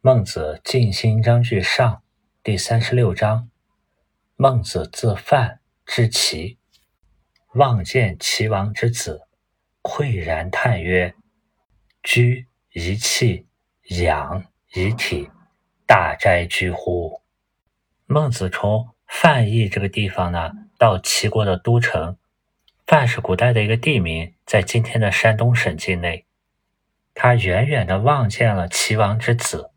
孟子尽心章句上第三十六章。孟子自范之齐，望见齐王之子，喟然叹曰：“居遗气，养遗体，大哉居乎！”孟子从范邑这个地方呢，到齐国的都城。范是古代的一个地名，在今天的山东省境内。他远远地望见了齐王之子。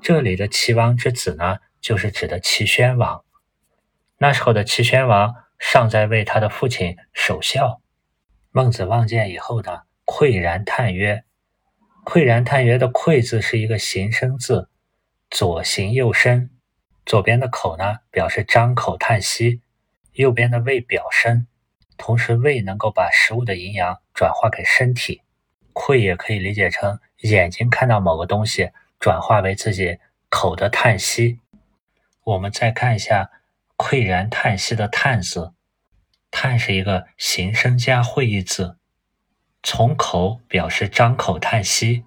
这里的齐王之子呢，就是指的齐宣王。那时候的齐宣王尚在为他的父亲守孝。孟子望见以后呢，喟然叹曰：“喟然叹曰”的“喟”字是一个形声字，左形右声。左边的口呢，表示张口叹息；右边的胃表声，同时胃能够把食物的营养转化给身体。喟也可以理解成眼睛看到某个东西。转化为自己口的叹息。我们再看一下“喟然叹息”的“叹”字，“叹”是一个形声加会意字，从口表示张口叹息。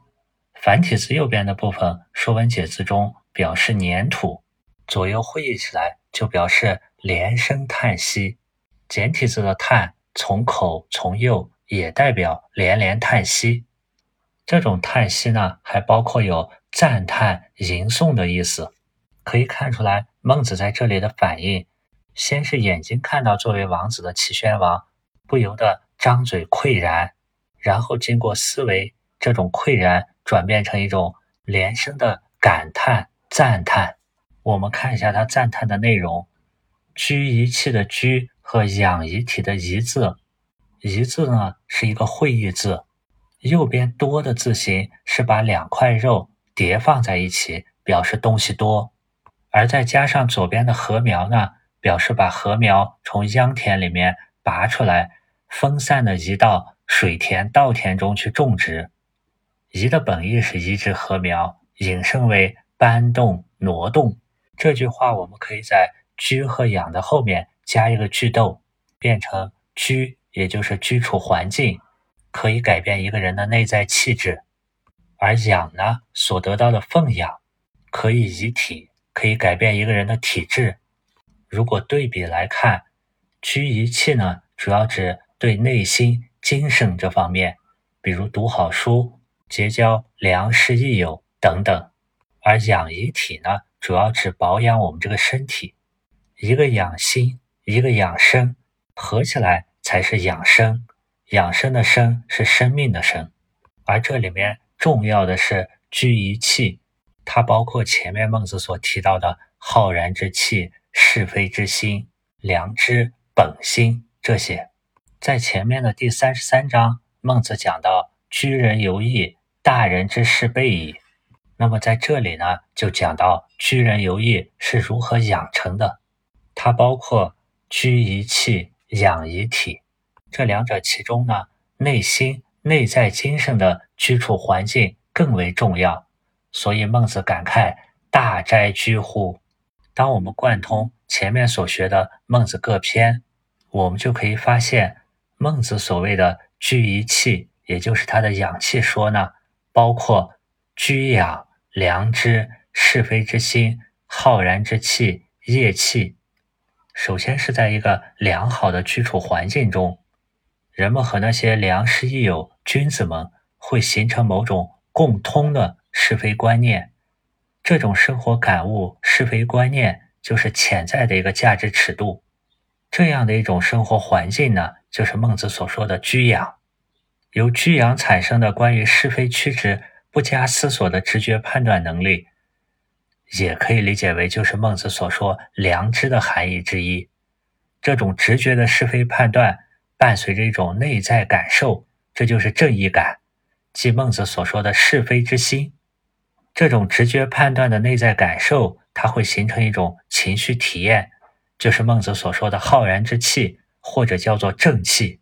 繁体字右边的部分，《说文解字》中表示粘土，左右会意起来就表示连声叹息。简体字的“叹”，从口从右也代表连连叹息。这种叹息呢，还包括有。赞叹、吟诵的意思，可以看出来，孟子在这里的反应，先是眼睛看到作为王子的齐宣王，不由得张嘴喟然，然后经过思维，这种喟然转变成一种连声的感叹、赞叹。我们看一下他赞叹的内容：居遗气的居和养遗体的遗字，遗字呢是一个会意字，右边多的字形是把两块肉。叠放在一起，表示东西多；而再加上左边的禾苗呢，表示把禾苗从秧田里面拔出来，分散的移到水田、稻田中去种植。移的本意是移植禾苗，引申为搬动、挪动。这句话我们可以在居和养的后面加一个句逗，变成居，也就是居处环境，可以改变一个人的内在气质。而养呢，所得到的奉养，可以遗体，可以改变一个人的体质。如果对比来看，居遗气呢，主要指对内心、精神这方面，比如读好书、结交良师益友等等；而养遗体呢，主要指保养我们这个身体。一个养心，一个养生，合起来才是养生。养生的生是生命的生，而这里面。重要的是居遗气，它包括前面孟子所提到的浩然之气、是非之心、良知本心这些。在前面的第三十三章，孟子讲到居人有义，大人之事备矣。那么在这里呢，就讲到居人有义是如何养成的。它包括居遗气、养遗体这两者，其中呢，内心。内在精神的居处环境更为重要，所以孟子感慨：“大哉居乎！”当我们贯通前面所学的孟子各篇，我们就可以发现，孟子所谓的居一气，也就是他的养气说呢，包括居养、良知、是非之心、浩然之气、业气。首先是在一个良好的居处环境中。人们和那些良师益友、君子们会形成某种共通的是非观念，这种生活感悟、是非观念就是潜在的一个价值尺度。这样的一种生活环境呢，就是孟子所说的居养。由居养产生的关于是非曲直不加思索的直觉判断能力，也可以理解为就是孟子所说良知的含义之一。这种直觉的是非判断。伴随着一种内在感受，这就是正义感，即孟子所说的是非之心。这种直觉判断的内在感受，它会形成一种情绪体验，就是孟子所说的浩然之气，或者叫做正气。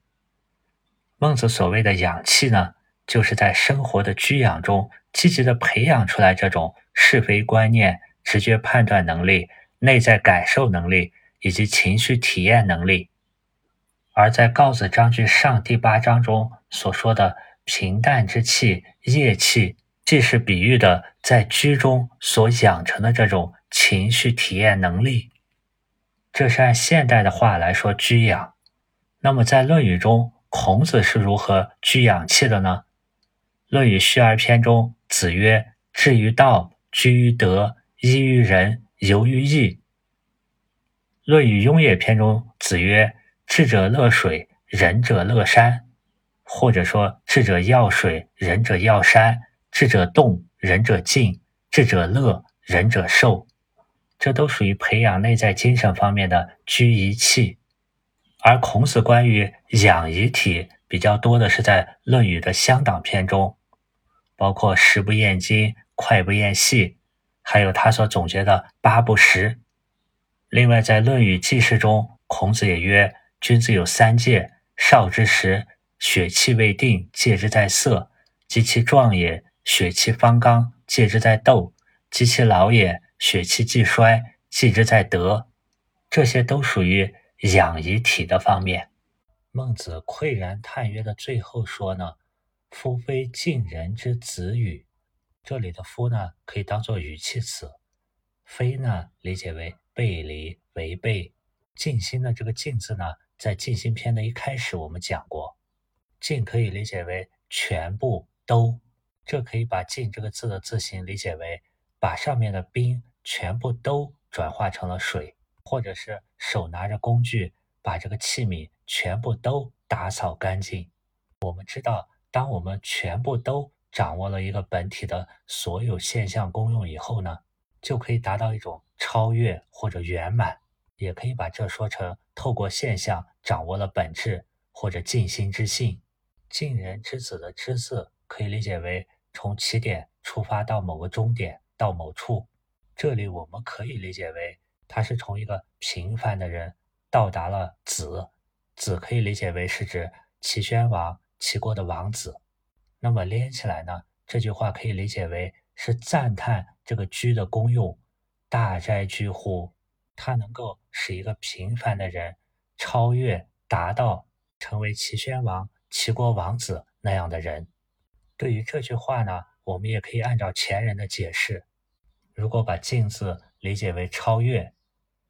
孟子所谓的养气呢，就是在生活的居养中，积极的培养出来这种是非观念、直觉判断能力、内在感受能力以及情绪体验能力。而在《告子章句上》第八章中所说的平淡之气、业气，既是比喻的在居中所养成的这种情绪体验能力，这是按现代的话来说居养。那么在《论语》中，孔子是如何居养气的呢？《论语·序而篇》中，子曰：“志于道，居于德，依于仁，游于义。”《论语·雍也篇》中，子曰：“智者乐水，仁者乐山。”或者说：“智者要水，仁者要山。智者动，仁者静；智者乐，仁者寿。”这都属于培养内在精神方面的居一气。而孔子关于养遗体比较多的是在《论语》的乡党篇中。包括食不厌精，脍不厌细，还有他所总结的八不食。另外，在《论语记事》中，孔子也曰：“君子有三戒：少之时，血气未定，戒之在色；及其壮也，血气方刚，戒之在斗；及其老也，血气既衰，戒之在德。”这些都属于养遗体的方面。孟子喟然叹曰的最后说呢？夫非近人之子语，这里的“夫”呢，可以当做语气词；“非”呢，理解为背离、违背。尽心的这个“尽”字呢，在尽心篇的一开始我们讲过，“尽”可以理解为全部都。这可以把“尽”这个字的字形理解为把上面的冰全部都转化成了水，或者是手拿着工具把这个器皿全部都打扫干净。我们知道。当我们全部都掌握了一个本体的所有现象功用以后呢，就可以达到一种超越或者圆满，也可以把这说成透过现象掌握了本质或者尽心之性。尽人之子的“之”字可以理解为从起点出发到某个终点到某处，这里我们可以理解为他是从一个平凡的人到达了子，子可以理解为是指齐宣王。齐国的王子，那么连起来呢？这句话可以理解为是赞叹这个居的功用。大斋居乎？他能够使一个平凡的人超越、达到成为齐宣王、齐国王子那样的人。对于这句话呢，我们也可以按照前人的解释，如果把“敬”字理解为超越，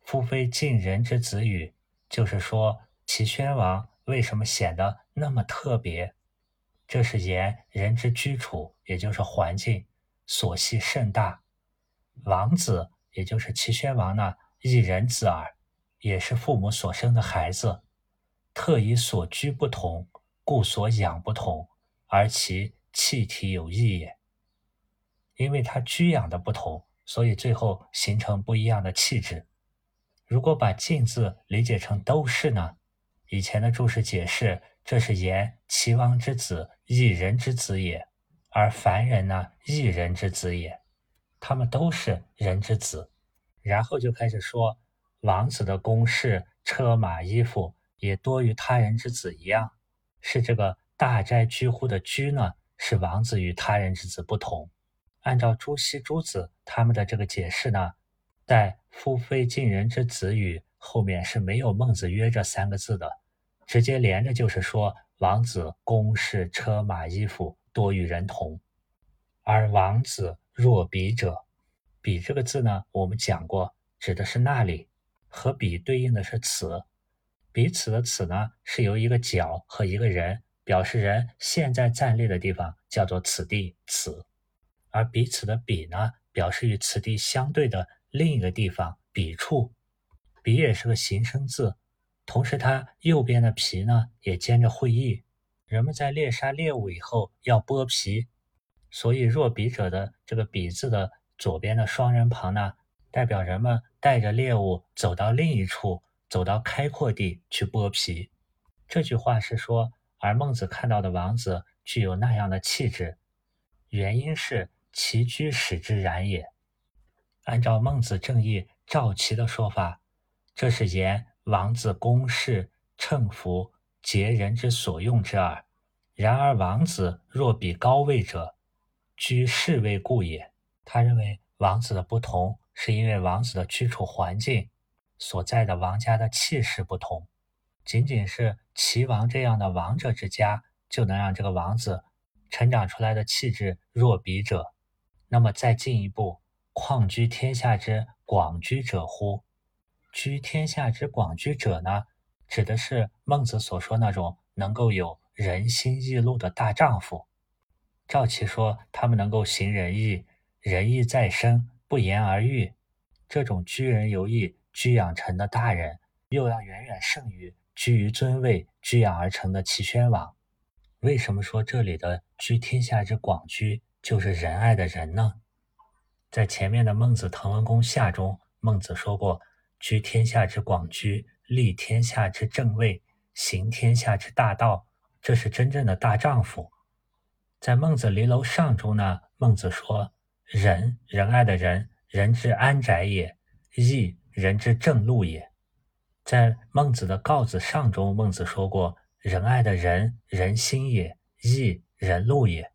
夫非尽人之子语，就是说齐宣王为什么显得？那么特别，这是言人之居处，也就是环境所系甚大。王子，也就是齐宣王呢，一人子耳，也是父母所生的孩子，特以所居不同，故所养不同，而其气体有异也。因为他居养的不同，所以最后形成不一样的气质。如果把“尽”字理解成都是呢？以前的注释解释。这是言齐王之子，一人之子也；而凡人呢，一人之子也。他们都是人之子。然后就开始说，王子的宫室、车马、衣服也多于他人之子一样。是这个大斋居乎的居呢，是王子与他人之子不同。按照朱熹、朱子他们的这个解释呢，在“夫非近人之子语”后面是没有“孟子曰”这三个字的。直接连着就是说，王子宫室车马衣服多与人同，而王子若彼者，彼这个字呢，我们讲过，指的是那里，和彼对应的是此，彼此的此呢，是由一个角和一个人表示人现在站立的地方，叫做此地此，而彼此的彼呢，表示与此地相对的另一个地方彼处，彼也是个形声字。同时，它右边的皮呢也兼着会意。人们在猎杀猎物以后要剥皮，所以若彼者的这个彼字的左边的双人旁呢，代表人们带着猎物走到另一处，走到开阔地去剥皮。这句话是说，而孟子看到的王子具有那样的气质，原因是其居使之然也。按照孟子正义赵齐的说法，这是言。王子宫室乘服，皆人之所用之耳。然而王子若比高位者，居士位故也。他认为王子的不同，是因为王子的居处环境所在的王家的气势不同。仅仅是齐王这样的王者之家，就能让这个王子成长出来的气质若彼者，那么再进一步，况居天下之广居者乎？居天下之广居者呢，指的是孟子所说那种能够有仁心义路的大丈夫。赵齐说他们能够行仁义，仁义在身，不言而喻。这种居人有义、居养成的大人，又要远远胜于居于尊位、居养而成的齐宣王。为什么说这里的居天下之广居就是仁爱的仁呢？在前面的《孟子滕文公下》中，孟子说过：“居天下之广居，立天下之正位，行天下之大道，这是真正的大丈夫。”在《孟子离楼上》中呢，孟子说：“仁，仁爱的仁。”人之安宅也，义人之正路也。在孟子的告子上中，孟子说过：“仁爱的仁，人心也；义人路也。”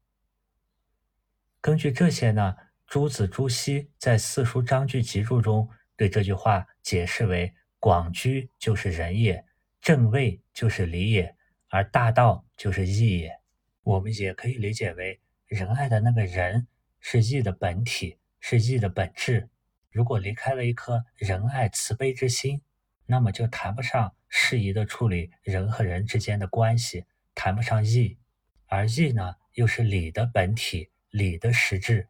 根据这些呢，朱子朱熹在《四书章句集注》中对这句话解释为：“广居就是仁也，正位就是礼也，而大道就是义也。”我们也可以理解为，仁爱的那个仁是义的本体。是义的本质。如果离开了一颗仁爱慈悲之心，那么就谈不上适宜的处理人和人之间的关系，谈不上义。而义呢，又是礼的本体，礼的实质。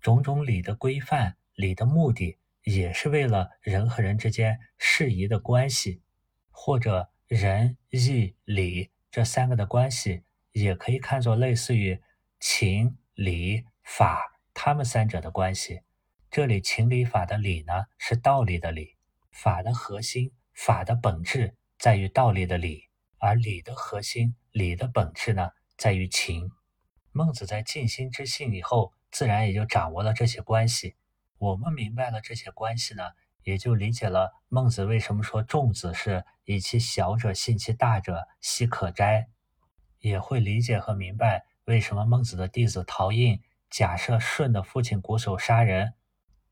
种种礼的规范，礼的目的，也是为了人和人之间适宜的关系，或者仁义礼这三个的关系，也可以看作类似于情理法。他们三者的关系，这里情理法的理呢，是道理的理，法的核心，法的本质在于道理的理，而理的核心，理的本质呢，在于情。孟子在尽心之性以后，自然也就掌握了这些关系。我们明白了这些关系呢，也就理解了孟子为什么说仲子是以其小者信其大者，奚可摘，也会理解和明白为什么孟子的弟子陶印。假设舜的父亲瞽叟杀人，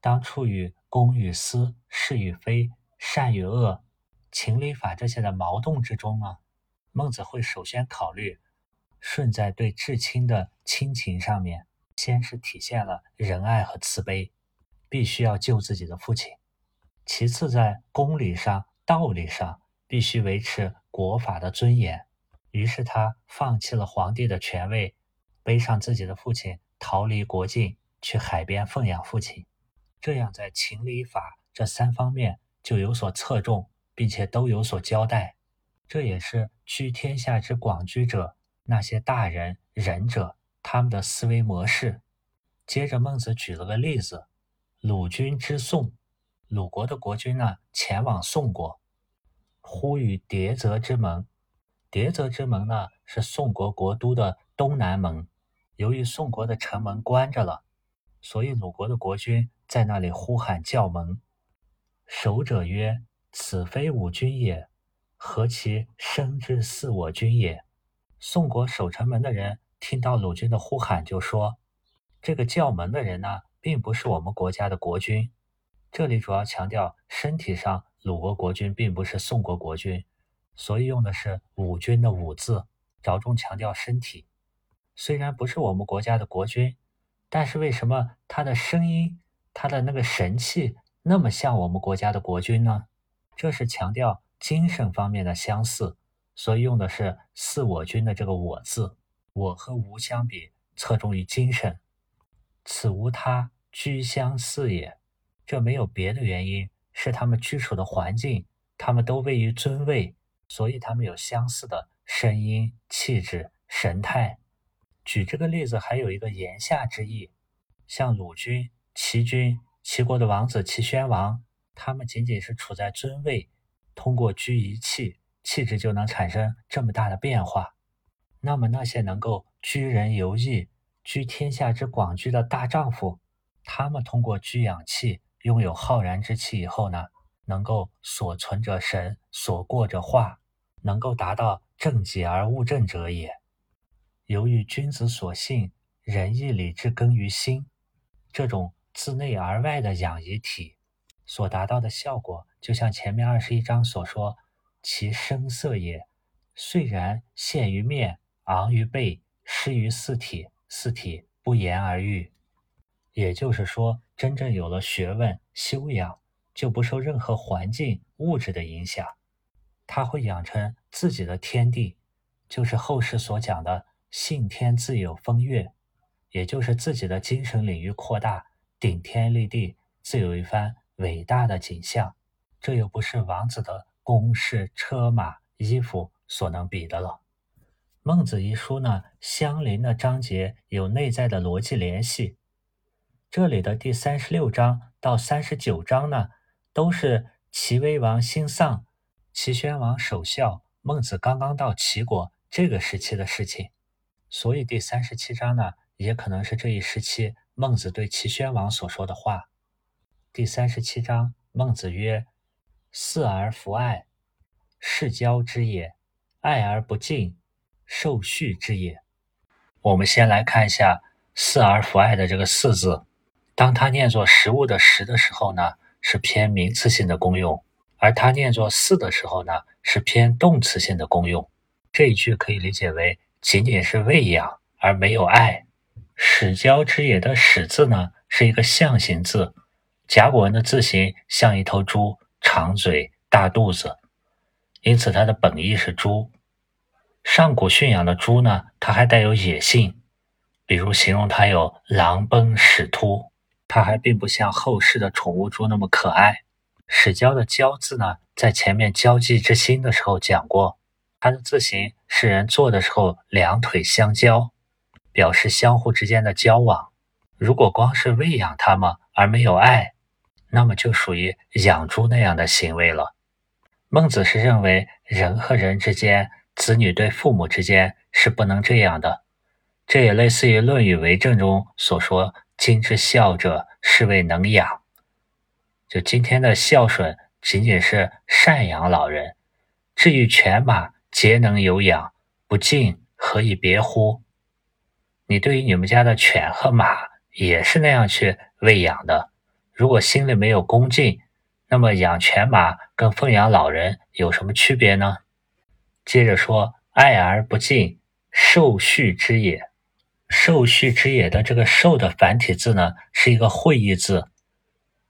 当处于公与私、是与非、善与恶、情理法这些的矛盾之中呢？孟子会首先考虑舜在对至亲的亲情上面，先是体现了仁爱和慈悲，必须要救自己的父亲；其次在公理上、道理上，必须维持国法的尊严。于是他放弃了皇帝的权位，背上自己的父亲。逃离国境，去海边奉养父亲，这样在情理法这三方面就有所侧重，并且都有所交代。这也是居天下之广居者那些大人仁者他们的思维模式。接着，孟子举了个例子：鲁军之宋，鲁国的国君呢前往宋国，呼吁叠泽之门。叠泽之门呢是宋国国都的东南门。由于宋国的城门关着了，所以鲁国的国君在那里呼喊叫门。守者曰：“此非吾君也，何其生之似我君也？”宋国守城门的人听到鲁军的呼喊，就说：“这个叫门的人呢，并不是我们国家的国君。”这里主要强调身体上，鲁国国君并不是宋国国君，所以用的是“武君”的“武”字，着重强调身体。虽然不是我们国家的国君，但是为什么他的声音、他的那个神气那么像我们国家的国君呢？这是强调精神方面的相似，所以用的是“似我君”的这个“我”字。我和吾相比，侧重于精神。此无他，居相似也。这没有别的原因，是他们居处的环境，他们都位于尊位，所以他们有相似的声音、气质、神态。举这个例子还有一个言下之意，像鲁军、齐军、齐国的王子齐宣王，他们仅仅是处在尊位，通过居一气，气质就能产生这么大的变化。那么那些能够居人游义、居天下之广居的大丈夫，他们通过居养气，拥有浩然之气以后呢，能够所存者神，所过者化，能够达到正己而物正者也。由于君子所信，仁义礼智根于心，这种自内而外的养一体，所达到的效果，就像前面二十一章所说：“其声色也，虽然现于面，昂于背，失于四体，四体不言而喻。也就是说，真正有了学问修养，就不受任何环境物质的影响，他会养成自己的天地，就是后世所讲的“信天自有风月”，也就是自己的精神领域扩大，顶天立地，自有一番伟大的景象。这又不是王子的宫室、车马、衣服所能比的了。孟子一书呢，相邻的章节有内在的逻辑联系。这里的第三十六章到三十九章呢，都是齐威王新丧，齐宣王守孝，孟子刚刚到齐国这个时期的事情。所以第三十七章呢，也可能是这一时期孟子对齐宣王所说的话。第三十七章，孟子曰。四而弗爱，是交之也；爱而不敬，受序之也。我们先来看一下“四而弗爱”的这个“四”字，当它念作食物的“食”的时候呢，是偏名词性的功用；而它念作“四”的时候呢，是偏动词性的功用。这一句可以理解为仅仅是喂养而没有爱。始交之也的“始”字呢，是一个象形字，甲骨文的字形像一头猪。长嘴大肚子，因此它的本意是猪。上古驯养的猪呢，它还带有野性，比如形容它有狼奔矢突。它还并不像后世的宠物猪那么可爱。始交的交字呢，在前面交际之心的时候讲过，它的字形是人坐的时候两腿相交，表示相互之间的交往。如果光是喂养它们而没有爱。那么就属于养猪那样的行为了。孟子是认为人和人之间，子女对父母之间是不能这样的。这也类似于《论语为政》中所说：“今之孝者，是谓能养。”就今天的孝顺，仅仅是赡养老人。至于犬马，节能有养，不敬，何以别乎？你对于你们家的犬和马，也是那样去喂养的。如果心里没有恭敬，那么养犬马跟奉养老人有什么区别呢？接着说，爱而不敬，受序之也。受序之也的这个“受”的繁体字呢，是一个会意字。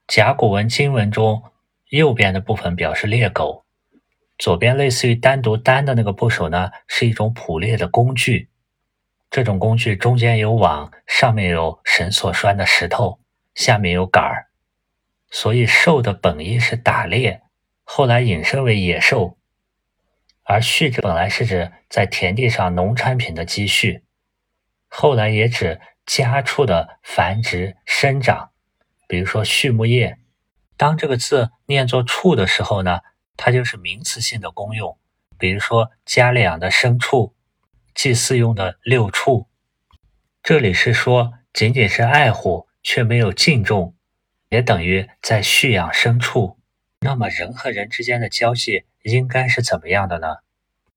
甲骨文经文中，右边的部分表示猎狗，左边类似于单独单的那个部首呢，是一种捕猎的工具。这种工具中间有网，上面有绳索拴的石头，下面有杆儿。所以，兽的本意是打猎，后来引申为野兽；而畜本来是指在田地上农产品的积蓄，后来也指家畜的繁殖生长。比如说畜牧业，当这个字念作畜的时候呢，它就是名词性的功用。比如说家里养的牲畜，祭祀用的六畜。这里是说仅仅是爱护，却没有敬重。也等于在蓄养牲畜。那么人和人之间的交际应该是怎么样的呢？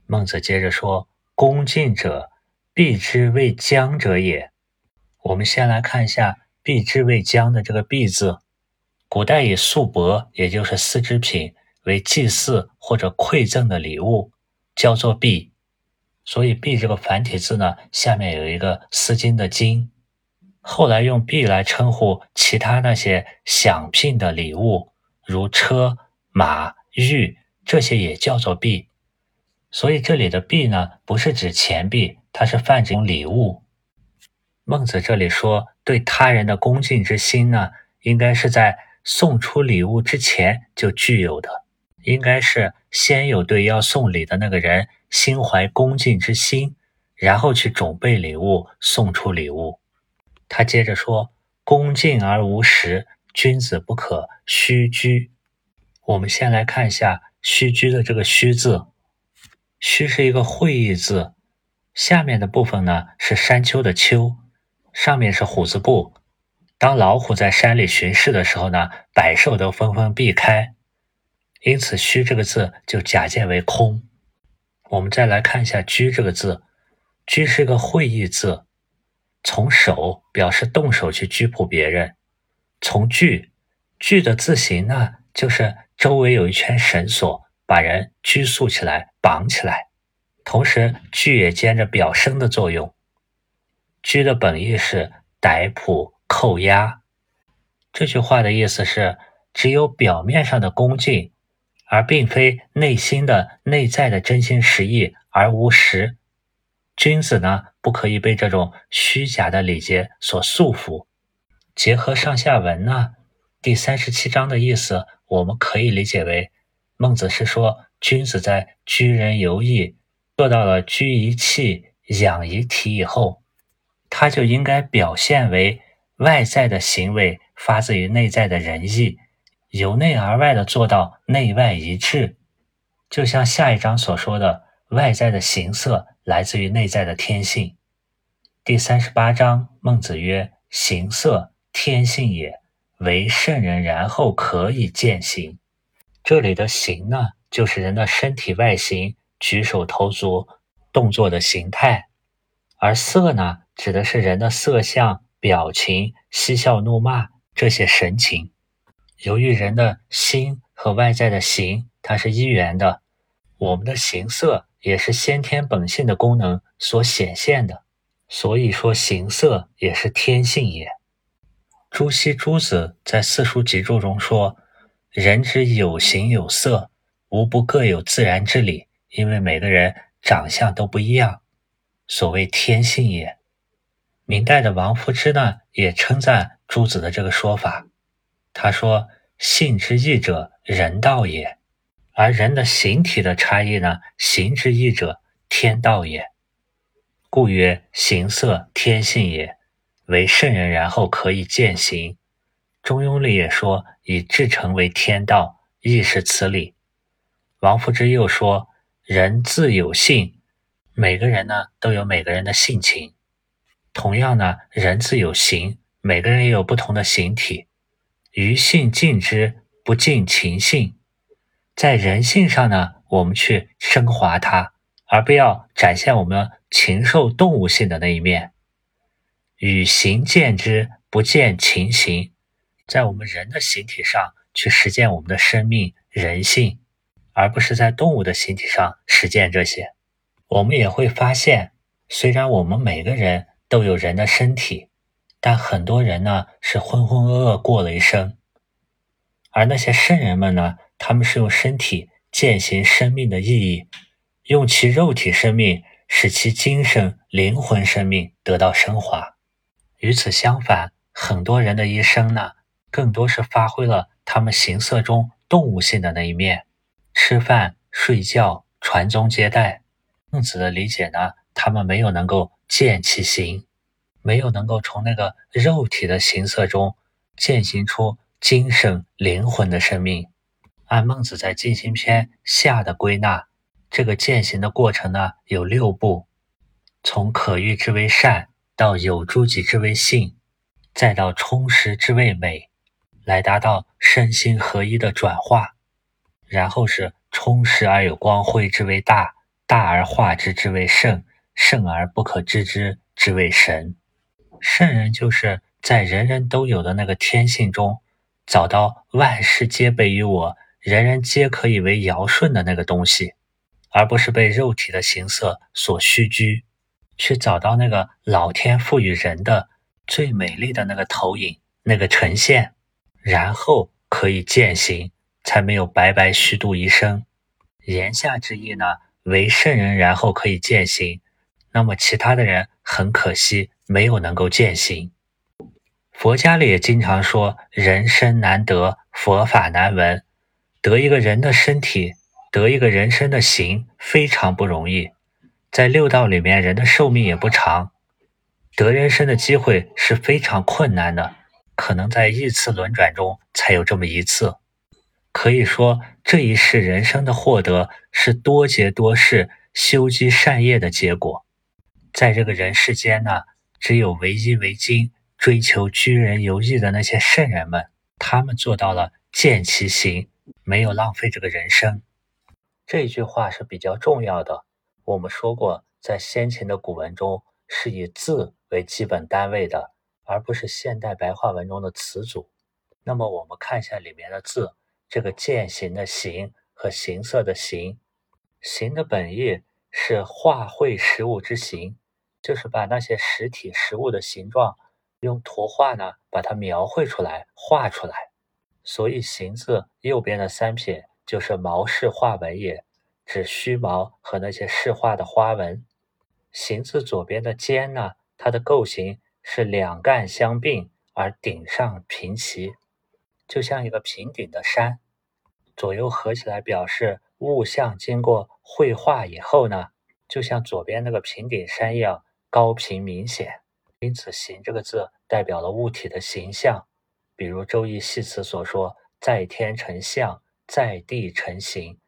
孟子接着说：“恭敬者，必之谓将者也。”我们先来看一下“必之谓将”的这个“必”字。古代以素帛，也就是丝织品，为祭祀或者馈赠的礼物，叫做“币”。所以“币”这个繁体字呢，下面有一个丝巾的“巾”。后来用币来称呼其他那些享聘的礼物，如车马玉，这些也叫做币。所以这里的币呢，不是指钱币，它是泛指礼物。孟子这里说，对他人的恭敬之心呢，应该是在送出礼物之前就具有的，应该是先有对要送礼的那个人心怀恭敬之心，然后去准备礼物，送出礼物。他接着说：“恭敬而无实，君子不可虚居。”我们先来看一下“虚居”的这个“虚”字，“虚”是一个会意字，下面的部分呢是山丘的“丘”，上面是虎字部。当老虎在山里巡视的时候呢，百兽都纷纷避开，因此“虚”这个字就假借为空。我们再来看一下“居”这个字，“居”是个会意字。从手表示动手去拘捕别人，从拘拘的字形呢，就是周围有一圈绳索，把人拘束起来、绑起来。同时，拘也兼着表声的作用。居的本意是逮捕、扣押。这句话的意思是，只有表面上的恭敬，而并非内心的内在的真心实意而无实。君子呢，不可以被这种虚假的礼节所束缚。结合上下文呢，第三十七章的意思，我们可以理解为，孟子是说，君子在居人游义，做到了居一气，养一体以后，他就应该表现为外在的行为。发自于内在的仁义，由内而外的做到内外一致，就像下一章所说的，外在的形色来自于内在的天性。第三十八章，孟子曰：“形色天性也，为圣人然后可以见形。”这里的形呢，就是人的身体外形、举手投足、动作的形态；而色呢，指的是人的色相、表情、嬉笑怒骂。这些神情，由于人的心和外在的形它是一元的，我们的形色也是先天本性的功能所显现的，所以说形色也是天性也。朱熹朱子在《四书集注》中说：“人之有形有色，无不各有自然之理，因为每个人长相都不一样，所谓天性也。”明代的王夫之呢，也称赞。朱子的这个说法，他说：“性之异者，人道也；而人的形体的差异呢，形之异者，天道也。故曰：形色天性也，为圣人，然后可以见形。”中庸里也说：“以至诚为天道，亦是此理。”王夫之又说：“人自有性，每个人呢都有每个人的性情。同样呢，人自有形。”每个人也有不同的形体，于性尽之，不尽情性。在人性上呢，我们去升华它，而不要展现我们禽兽动物性的那一面。与形见之，不见情形。在我们人的形体上去实践我们的生命人性，而不是在动物的形体上实践这些。我们也会发现，虽然我们每个人都有人的身体。但很多人呢是浑浑噩噩过了一生，而那些圣人们呢，他们是用身体践行生命的意义，用其肉体生命使其精神灵魂生命得到升华。与此相反，很多人的一生呢，更多是发挥了他们行色中动物性的那一面，吃饭、睡觉、传宗接代。孟子的理解呢，他们没有能够见其形。没有能够从那个肉体的形色中践行出精神灵魂的生命。按孟子在《静心篇》下的归纳，这个践行的过程呢有六步：从可欲之为善，到有诸己之为性，再到充实之为美，来达到身心合一的转化。然后是充实而有光辉之为大，大而化之之为圣，圣而不可知之之为神。圣人就是在人人都有的那个天性中，找到万事皆备于我，人人皆可以为尧舜的那个东西，而不是被肉体的形色所虚居，去找到那个老天赋予人的最美丽的那个投影、那个呈现，然后可以践行，才没有白白虚度一生。言下之意呢，为圣人，然后可以践行。那么其他的人很可惜。没有能够践行，佛家里也经常说人生难得，佛法难闻。得一个人的身体，得一个人生的形，非常不容易。在六道里面，人的寿命也不长，得人生的机会是非常困难的，可能在亿次轮转中才有这么一次。可以说，这一世人生的获得是多劫多世修积善业的结果。在这个人世间呢。只有唯一为精，追求居人游义的那些圣人们，他们做到了见其行，没有浪费这个人生。这句话是比较重要的。我们说过，在先秦的古文中是以字为基本单位的，而不是现代白话文中的词组。那么我们看一下里面的字，这个践行的行和形色的形，行的本意是化会实物之行。就是把那些实体实物的形状用图画呢把它描绘出来、画出来。所以“形”字右边的三撇就是毛饰画纹也，指虚毛和那些饰画的花纹。“形”字左边的“尖”呢，它的构型是两干相并而顶上平齐，就像一个平顶的山。左右合起来表示物象经过绘画以后呢，就像左边那个平顶山一样高频明显。因此“形”这个字代表了物体的形象。比如《周易》系辞所说：“在天成象，在地成形。”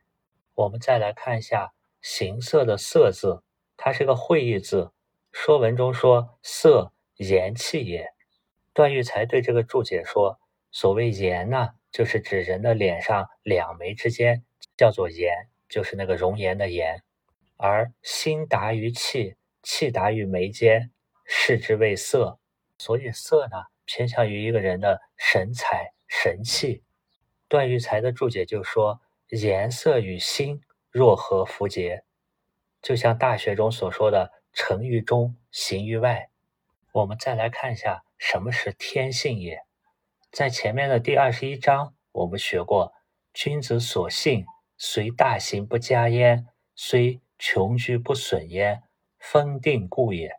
我们再来看一下“形色”的“色”字，它是个会意字。《说文》中说：“色，言气也。”段玉裁对这个注解说：“所谓言呢，就是指人的脸上两眉之间叫做颜，就是那个容颜的颜。而心达于气，气达于眉间，视之为色。所以色呢？”偏向于一个人的神采神气。段玉裁的注解就说：“颜色与心若合符节，就像《大学》中所说的‘成于中，形于外’。”我们再来看一下什么是天性也。在前面的第二十一章，我们学过：“君子所性，虽大行不加焉，虽穷居不损焉，风定故也。”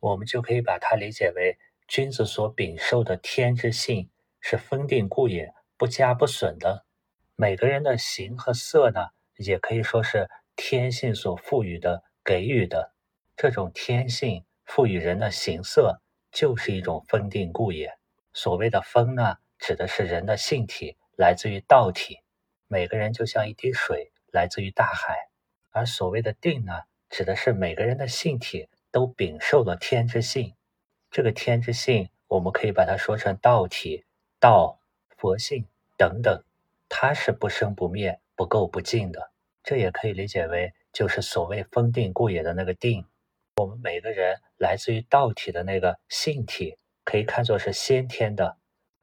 我们就可以把它理解为。君子所禀受的天之性是封定故也，不加不损的。每个人的形和色呢，也可以说是天性所赋予的、给予的。这种天性赋予人的形色，就是一种封定故也。所谓的风呢，指的是人的性体来自于道体，每个人就像一滴水来自于大海；而所谓的定呢，指的是每个人的性体都禀受了天之性。这个天之性，我们可以把它说成道体、道、佛性等等，它是不生不灭、不垢不净的。这也可以理解为，就是所谓封定故也的那个定。我们每个人来自于道体的那个性体，可以看作是先天的；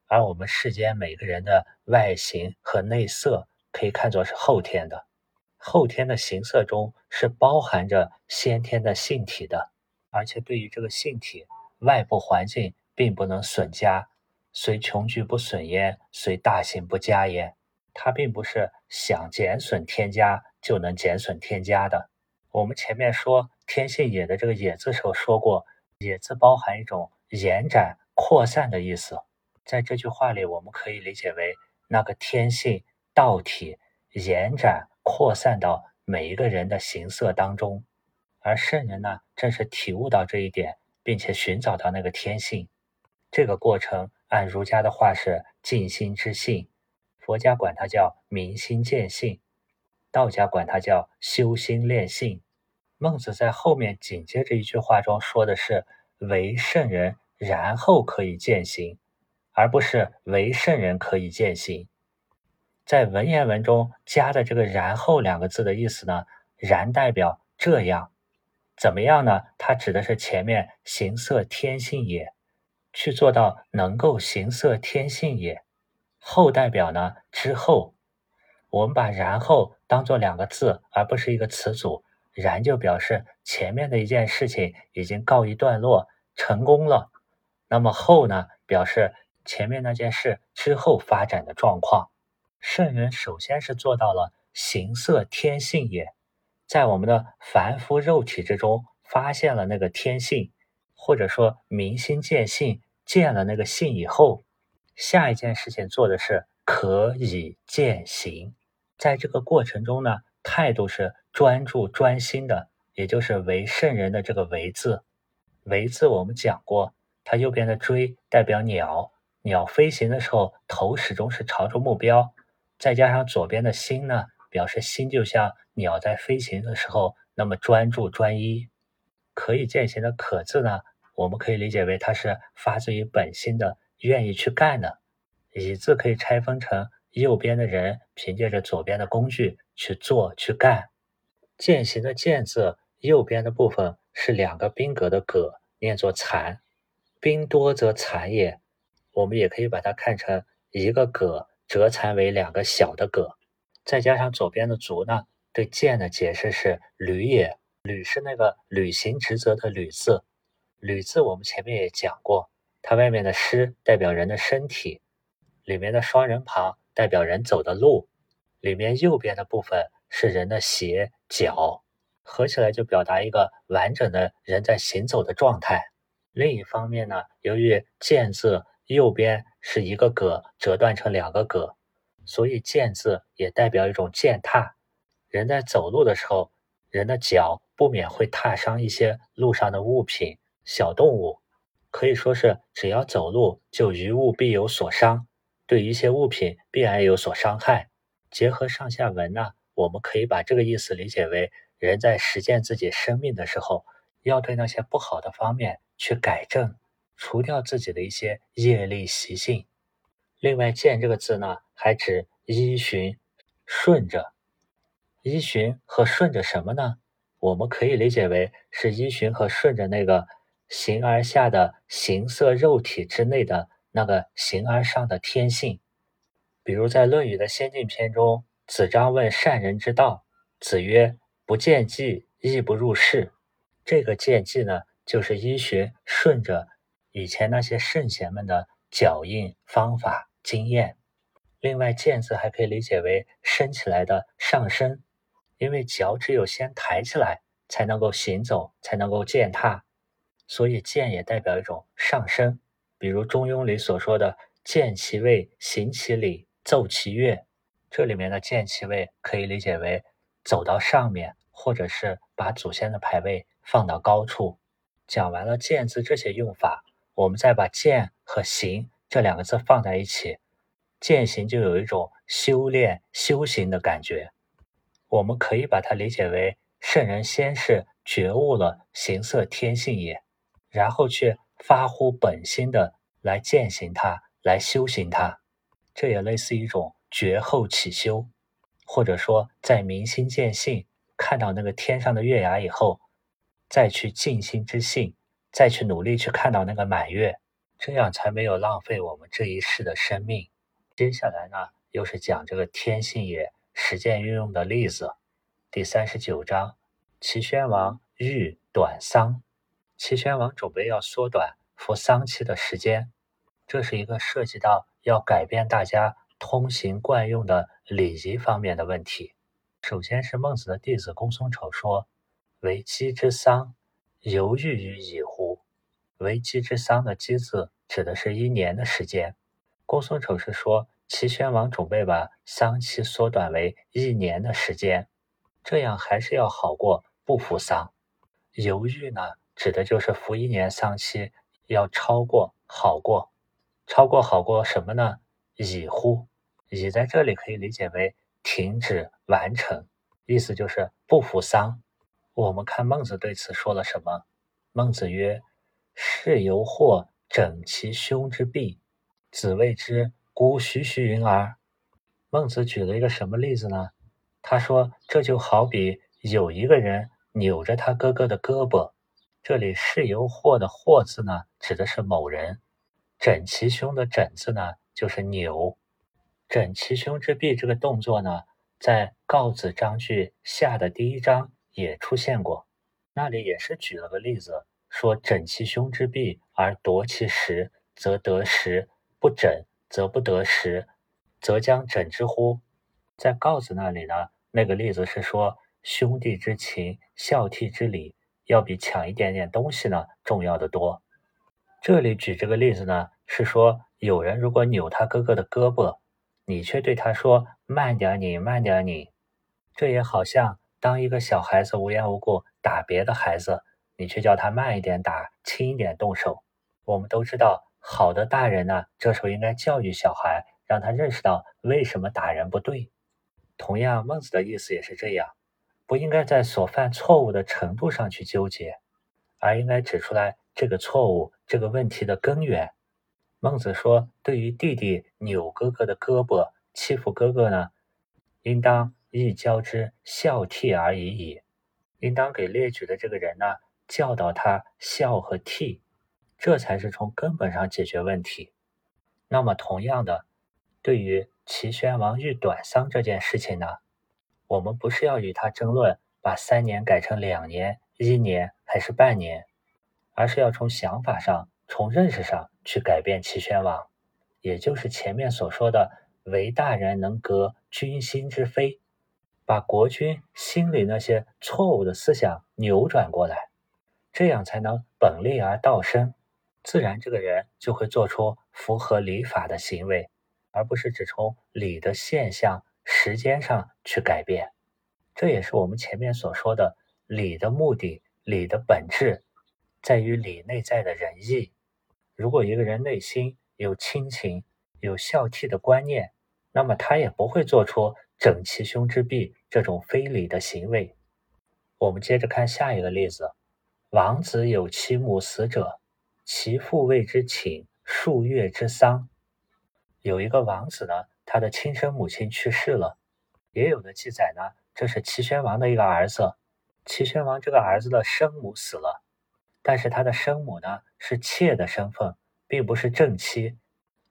而我们世间每个人的外形和内色，可以看作是后天的。后天的形色中是包含着先天的性体的，而且对于这个性体。外部环境并不能损加，虽穷居不损焉，虽大行不加焉。它并不是想减损添加就能减损添加的。我们前面说天性也的这个也字时候说过，也字包含一种延展、扩散的意思。在这句话里，我们可以理解为那个天性道体延展、扩散到每一个人的形色当中，而圣人呢，正是体悟到这一点。并且寻找到那个天性，这个过程按儒家的话是静心之性，佛家管它叫明心见性，道家管它叫修心炼性。孟子在后面紧接着一句话中说的是为圣人，然后可以践行，而不是为圣人可以践行。在文言文中加的这个“然后”两个字的意思呢？然代表这样。怎么样呢？它指的是前面形色天性也，去做到能够形色天性也。后代表呢之后，我们把然后当做两个字，而不是一个词组。然就表示前面的一件事情已经告一段落，成功了。那么后呢，表示前面那件事之后发展的状况。圣人首先是做到了形色天性也。在我们的凡夫肉体之中，发现了那个天性，或者说明心见性，见了那个性以后，下一件事情做的是可以见行。在这个过程中呢，态度是专注专心的，也就是为圣人的这个为字。为字我们讲过，它右边的锥代表鸟，鸟飞行的时候头始终是朝着目标，再加上左边的心呢。表示心就像鸟在飞行的时候那么专注专一，可以践行的“可”字呢，我们可以理解为它是发自于本心的，愿意去干的。“以”字可以拆分成右边的人凭借着左边的工具去做去干。践行的“践”字右边的部分是两个宾格的“戈”，念作残。宾多则残也，我们也可以把它看成一个“戈”折残为两个小的“戈”。再加上左边的“足”呢，对“剑”的解释是“履也”，“履”是那个履行职责的“履”字，履字我们前面也讲过，它外面的师代表人的身体，里面的双人旁代表人走的路，里面右边的部分是人的鞋脚，合起来就表达一个完整的人在行走的状态。另一方面呢，由于剑字右边是一个戈折断成两个戈，所以见字也代表一种践踏。人在走路的时候，人的脚不免会踏伤一些路上的物品、小动物，可以说是只要走路就于物必有所伤，对一些物品必然有所伤害。结合上下文呢，我们可以把这个意思理解为人在实践自己生命的时候，要对那些不好的方面。去改正，除掉自己的一些业力习性。另外，“见”这个字呢，还指依循、顺着。依循和顺着什么呢？我们可以理解为是依循和顺着那个形而下的形色肉体之内的那个形而上的天性。比如在《论语》的先进篇中，子张问善人之道，子曰：“不见计，亦不入世。”这个“见计”呢？就是依循顺着以前那些圣贤们的脚印、方法、经验。另外，健字还可以理解为升起来的上升，因为脚只有先抬起来，才能够行走，才能够践踏，所以健也代表一种上升。比如《中庸》里所说的“见其位，行其礼，奏其乐”，这里面的“见其位”可以理解为走到上面，或者是把祖先的牌位放到高处。讲完了“见”字这些用法，我们再把“见”和“行”这两个字放在一起，“践行”就有一种修炼、修行的感觉。我们可以把它理解为圣人先是觉悟了行色天性也，然后去发乎本心的来践行它，来修行它。这也类似一种觉后起修，或者说在明心见性，看到那个天上的月牙以后。再去静心之性，再去努力去看到那个满月，这样才没有浪费我们这一世的生命。接下来呢，又是讲这个天性也实践运用的例子。第三十九章，齐宣王欲短丧。齐宣王准备要缩短服丧期的时间，这是一个涉及到要改变大家通行惯用的礼仪方面的问题。首先是孟子的弟子公孙丑说。为姬之丧，犹豫于已？为姬之丧的“姬”字指的是一年的时间。公孙丑是说，齐宣王准备把丧期缩短为一年的时间，这样还是要好过不服丧。犹豫呢，指的就是服一年丧期要超过好过，超过好过什么呢？已乎？已在这里可以理解为停止完成，意思就是不服丧。我们看孟子对此说了什么？孟子曰：“是由或整其胸之臂，子谓之孤徐徐云儿。”孟子举了一个什么例子呢？他说：“这就好比有一个人扭着他哥哥的胳膊。”这里“是由或”的“或”字呢，指的是某人；“整其胸”的“整”字呢，就是扭。整其胸之臂这个动作呢，在《告子章句下》的第一章。也出现过，那里也是举了个例子，说整其胸之臂而夺其食，则得食；不整则不得食，则将整之乎？在告子那里呢，那个例子是说兄弟之情、孝悌之礼，要比抢一点点东西呢重要的多。这里举这个例子呢，是说有人如果扭他哥哥的胳膊，你却对他说慢点你，慢点你，这也好像。当一个小孩子无缘无故打别的孩子，你却叫他慢一点打，轻一点动手。我们都知道，好的大人呢，这时候应该教育小孩，让他认识到为什么打人不对。同样，孟子的意思也是这样，不应该在所犯错误的程度上去纠结，而应该指出来这个错误、这个问题的根源。孟子说，对于弟弟扭哥哥的胳膊、欺负哥哥呢，应当。亦教之孝悌而已矣，应当给列举的这个人呢教导他孝和悌，这才是从根本上解决问题。那么同样的，对于齐宣王欲短丧这件事情呢，我们不是要与他争论把三年改成两年、一年还是半年，而是要从想法上、从认识上去改变齐宣王，也就是前面所说的“唯大人能革君心之非”，把国君心里那些错误的思想扭转过来，这样才能本立而道生，自然这个人就会做出符合礼法的行为，而不是只从礼的现象、时间上去改变。这也是我们前面所说的礼的目的、礼的本质。在于礼内在的仁义。如果一个人内心有亲情、有孝悌的观念，那么他也不会做出整其胸之臂这种非礼的行为。我们接着看下一个例子：王子有其母死者，其父为之请数月之丧。有一个王子呢，他的亲生母亲去世了。也有的记载呢，这是齐宣王的一个儿子。齐宣王这个儿子的生母死了。但是他的生母呢是妾的身份，并不是正妻，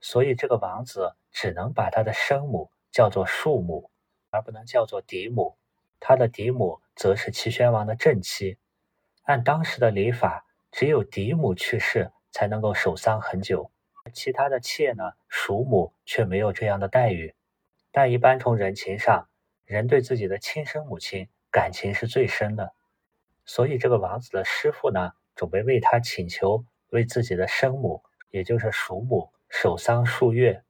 所以这个王子只能把他的生母叫做庶母，而不能叫做嫡母。他的嫡母则是齐宣王的正妻。按当时的礼法，只有嫡母去世才能够守丧很久，其他的妾呢，庶母却没有这样的待遇。但一般从人情上，人对自己的亲生母亲感情是最深的，所以这个王子的师傅呢。准备为他请求，为自己的生母，也就是叔母守丧数月。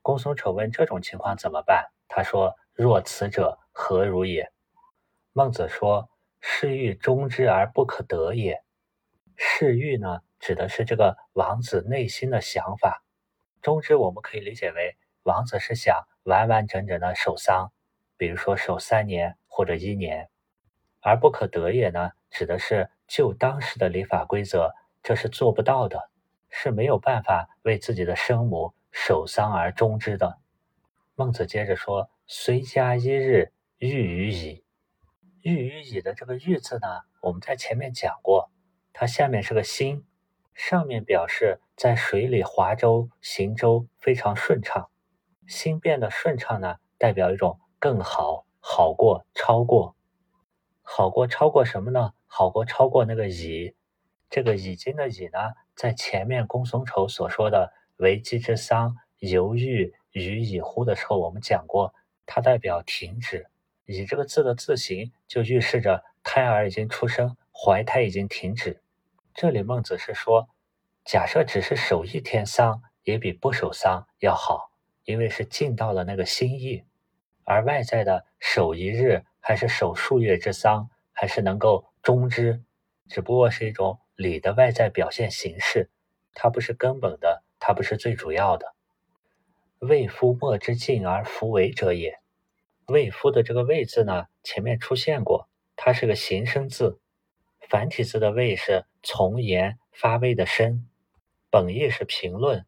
公孙丑问这种情况怎么办？他说：“若此者何如也？”孟子说：“是欲终之而不可得也。”是欲呢，指的是这个王子内心的想法。终之，我们可以理解为王子是想完完整整的守丧，比如说守三年或者一年。而不可得也呢，指的是。就当时的礼法规则，这是做不到的，是没有办法为自己的生母守丧而终之的。孟子接着说：“虽加一日，欲于矣。”“欲于矣”的这个“欲”字呢，我们在前面讲过，它下面是个心，上面表示在水里划舟行舟非常顺畅。心变得顺畅呢，代表一种更好、好过、超过。好过、超过什么呢？好过超过那个已，这个已经的已呢，在前面公孙丑所说的为姬之丧，犹豫于已乎的时候，我们讲过，它代表停止。以这个字的字形就预示着胎儿已经出生，怀胎已经停止。这里孟子是说，假设只是守一天丧，也比不守丧要好，因为是尽到了那个心意。而外在的守一日，还是守数月之丧，还是能够。终之，只不过是一种礼的外在表现形式，它不是根本的，它不是最主要的。未夫莫之敬而弗为者也。未夫的这个未字呢，前面出现过，它是个形声字，繁体字的未是从言发微的声，本意是评论，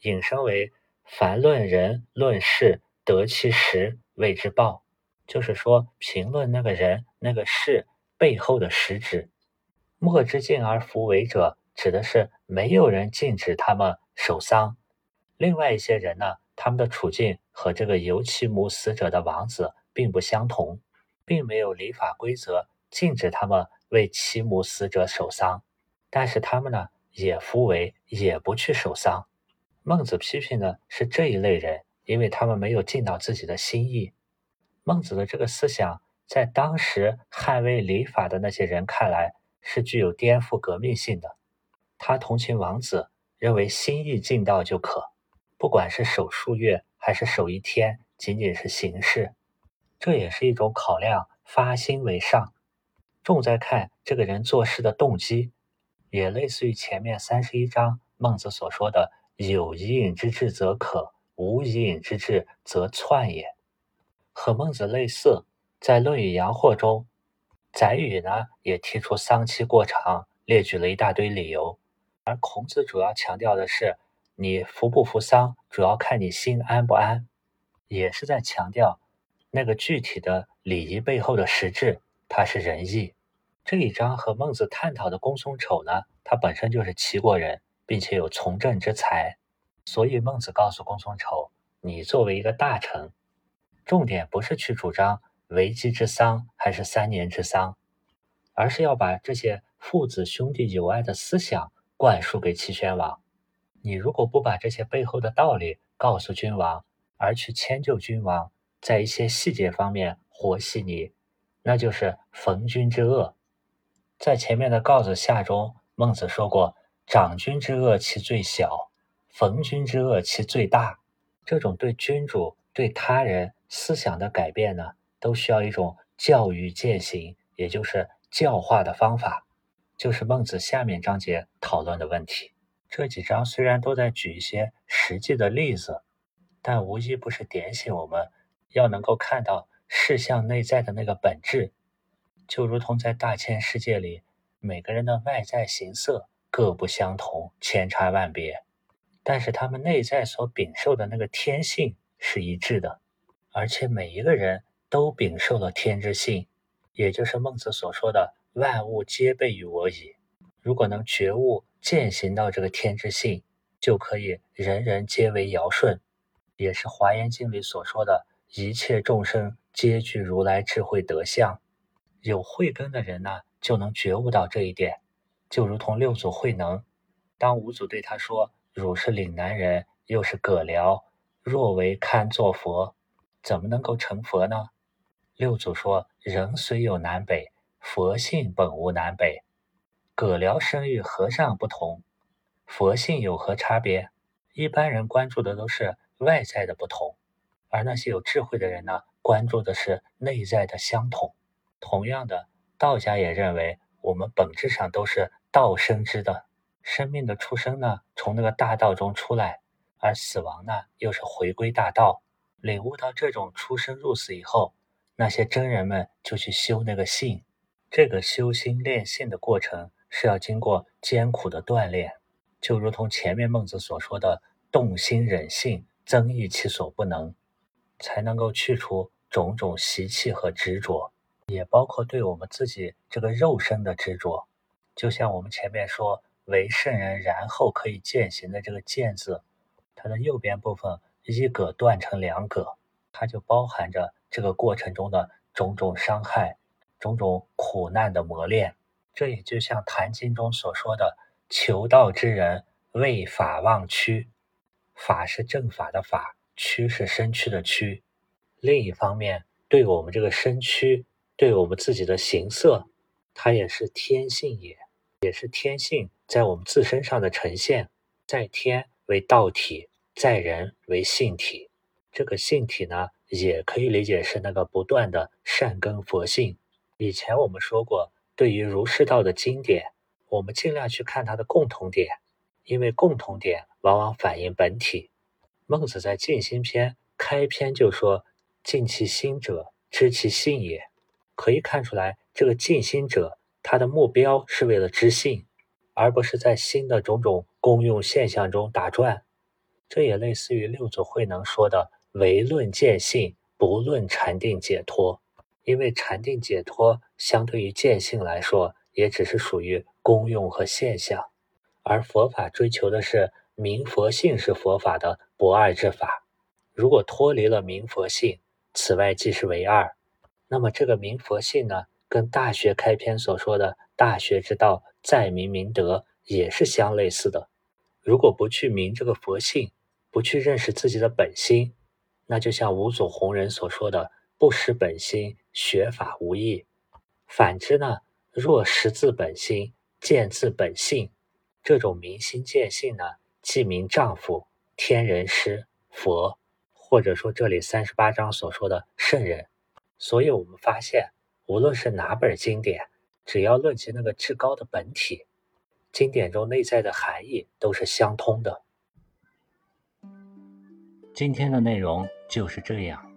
引申为凡论人论事得其实谓之报，就是说评论那个人那个事。背后的实质，莫之敬而弗为者，指的是没有人禁止他们守丧。另外一些人呢，他们的处境和这个由其母死者的王子并不相同，并没有礼法规则禁止他们为其母死者守丧，但是他们呢，也夫为，也不去守丧。孟子批评的是这一类人，因为他们没有尽到自己的心意。孟子的这个思想。在当时捍卫礼法的那些人看来，是具有颠覆革命性的。他同情王子，认为心意尽到就可，不管是守数月还是守一天，仅仅是形式。这也是一种考量，发心为上，重在看这个人做事的动机，也类似于前面三十一章孟子所说的“有以隐之志则可，无以隐之志则篡也”，和孟子类似。在《论语阳货》中，宰予呢也提出丧期过长，列举了一大堆理由。而孔子主要强调的是，你服不服丧，主要看你心安不安，也是在强调那个具体的礼仪背后的实质，它是仁义。这一章和孟子探讨的公孙丑呢，他本身就是齐国人，并且有从政之才，所以孟子告诉公孙丑，你作为一个大臣，重点不是去主张。为基之丧还是三年之丧，而是要把这些父子兄弟友爱的思想灌输给齐宣王。你如果不把这些背后的道理告诉君王，而去迁就君王，在一些细节方面和稀泥，那就是逢君之恶。在前面的告子下中，孟子说过：“长君之恶其最小，逢君之恶其最大。”这种对君主、对他人思想的改变呢，都需要一种教育践行，也就是教化的方法，就是孟子下面章节讨论的问题。这几章虽然都在举一些实际的例子，但无一不是点醒我们要能够看到事项内在的那个本质。就如同在大千世界里，每个人的外在形色各不相同，千差万别，但是他们内在所禀受的那个天性是一致的，而且每一个人都禀受了天之性，也就是孟子所说的“万物皆备于我矣”。如果能觉悟。践行到这个天之性，就可以人人皆为尧舜，也是《华严经》里所说的一切众生皆具如来智慧德相。有慧根的人呢，就能觉悟到这一点。就如同六祖慧能，当五祖对他说：“汝是岭南人，又是葛辽，若为堪作佛，怎么能够成佛呢？”六祖说：“人虽有南北，佛性本无南北。”葛辽生与和尚不同，佛性有何差别？一般人关注的都是外在的不同，而那些有智慧的人呢，关注的是内在的相同。同样的，道家也认为我们本质上都是道生之的，生命的出生呢，从那个大道中出来，而死亡呢，又是回归大道。领悟到这种出生入死以后，那些真人们就去修那个性，这个修心练性的过程。是要经过艰苦的锻炼，就如同前面孟子所说的“动心忍性，增益其所不能”，才能够去除种种习气和执着，也包括对我们自己这个肉身的执着。就像我们前面说“为圣人，然后可以践行”的这个“践”字，它的右边部分一葛断成两葛，它就包含着这个过程中的种种伤害、种种苦难的磨练。这也就像《坛经》中所说的：“求道之人为法忘躯，法是正法的法，躯是身躯的躯。另一方面，对我们这个身躯，对我们自己的形色，它也是天性也，也是天性在我们自身上的呈现。在天为道体，在人为性体。这个性体呢，也可以理解是那个不断的善根佛性。以前我们说过。”对于儒释道的经典，我们尽量去看它的共同点，因为共同点往往反映本体。孟子在《静心篇》开篇就说：“静其心者，知其性也。”可以看出来，这个静心者，他的目标是为了知性，而不是在心的种种功用现象中打转。这也类似于六祖慧能说的：“唯论见性，不论禅定解脱。”因为禅定解脱相对于见性来说，也只是属于功用和现象，而佛法追求的是明佛性是佛法的不二之法。如果脱离了明佛性，此外即是为二。那么这个明佛性呢，跟《大学》开篇所说的“大学之道，在明明德”也是相类似的。如果不去明这个佛性，不去认识自己的本心，那就像五祖弘忍所说的。不识本心，学法无益。反之呢，若识自本心，见自本性，这种明心见性呢，即名丈夫、天人师、佛，或者说这里三十八章所说的圣人。所以，我们发现，无论是哪本经典，只要论及那个至高的本体，经典中内在的含义都是相通的。今天的内容就是这样。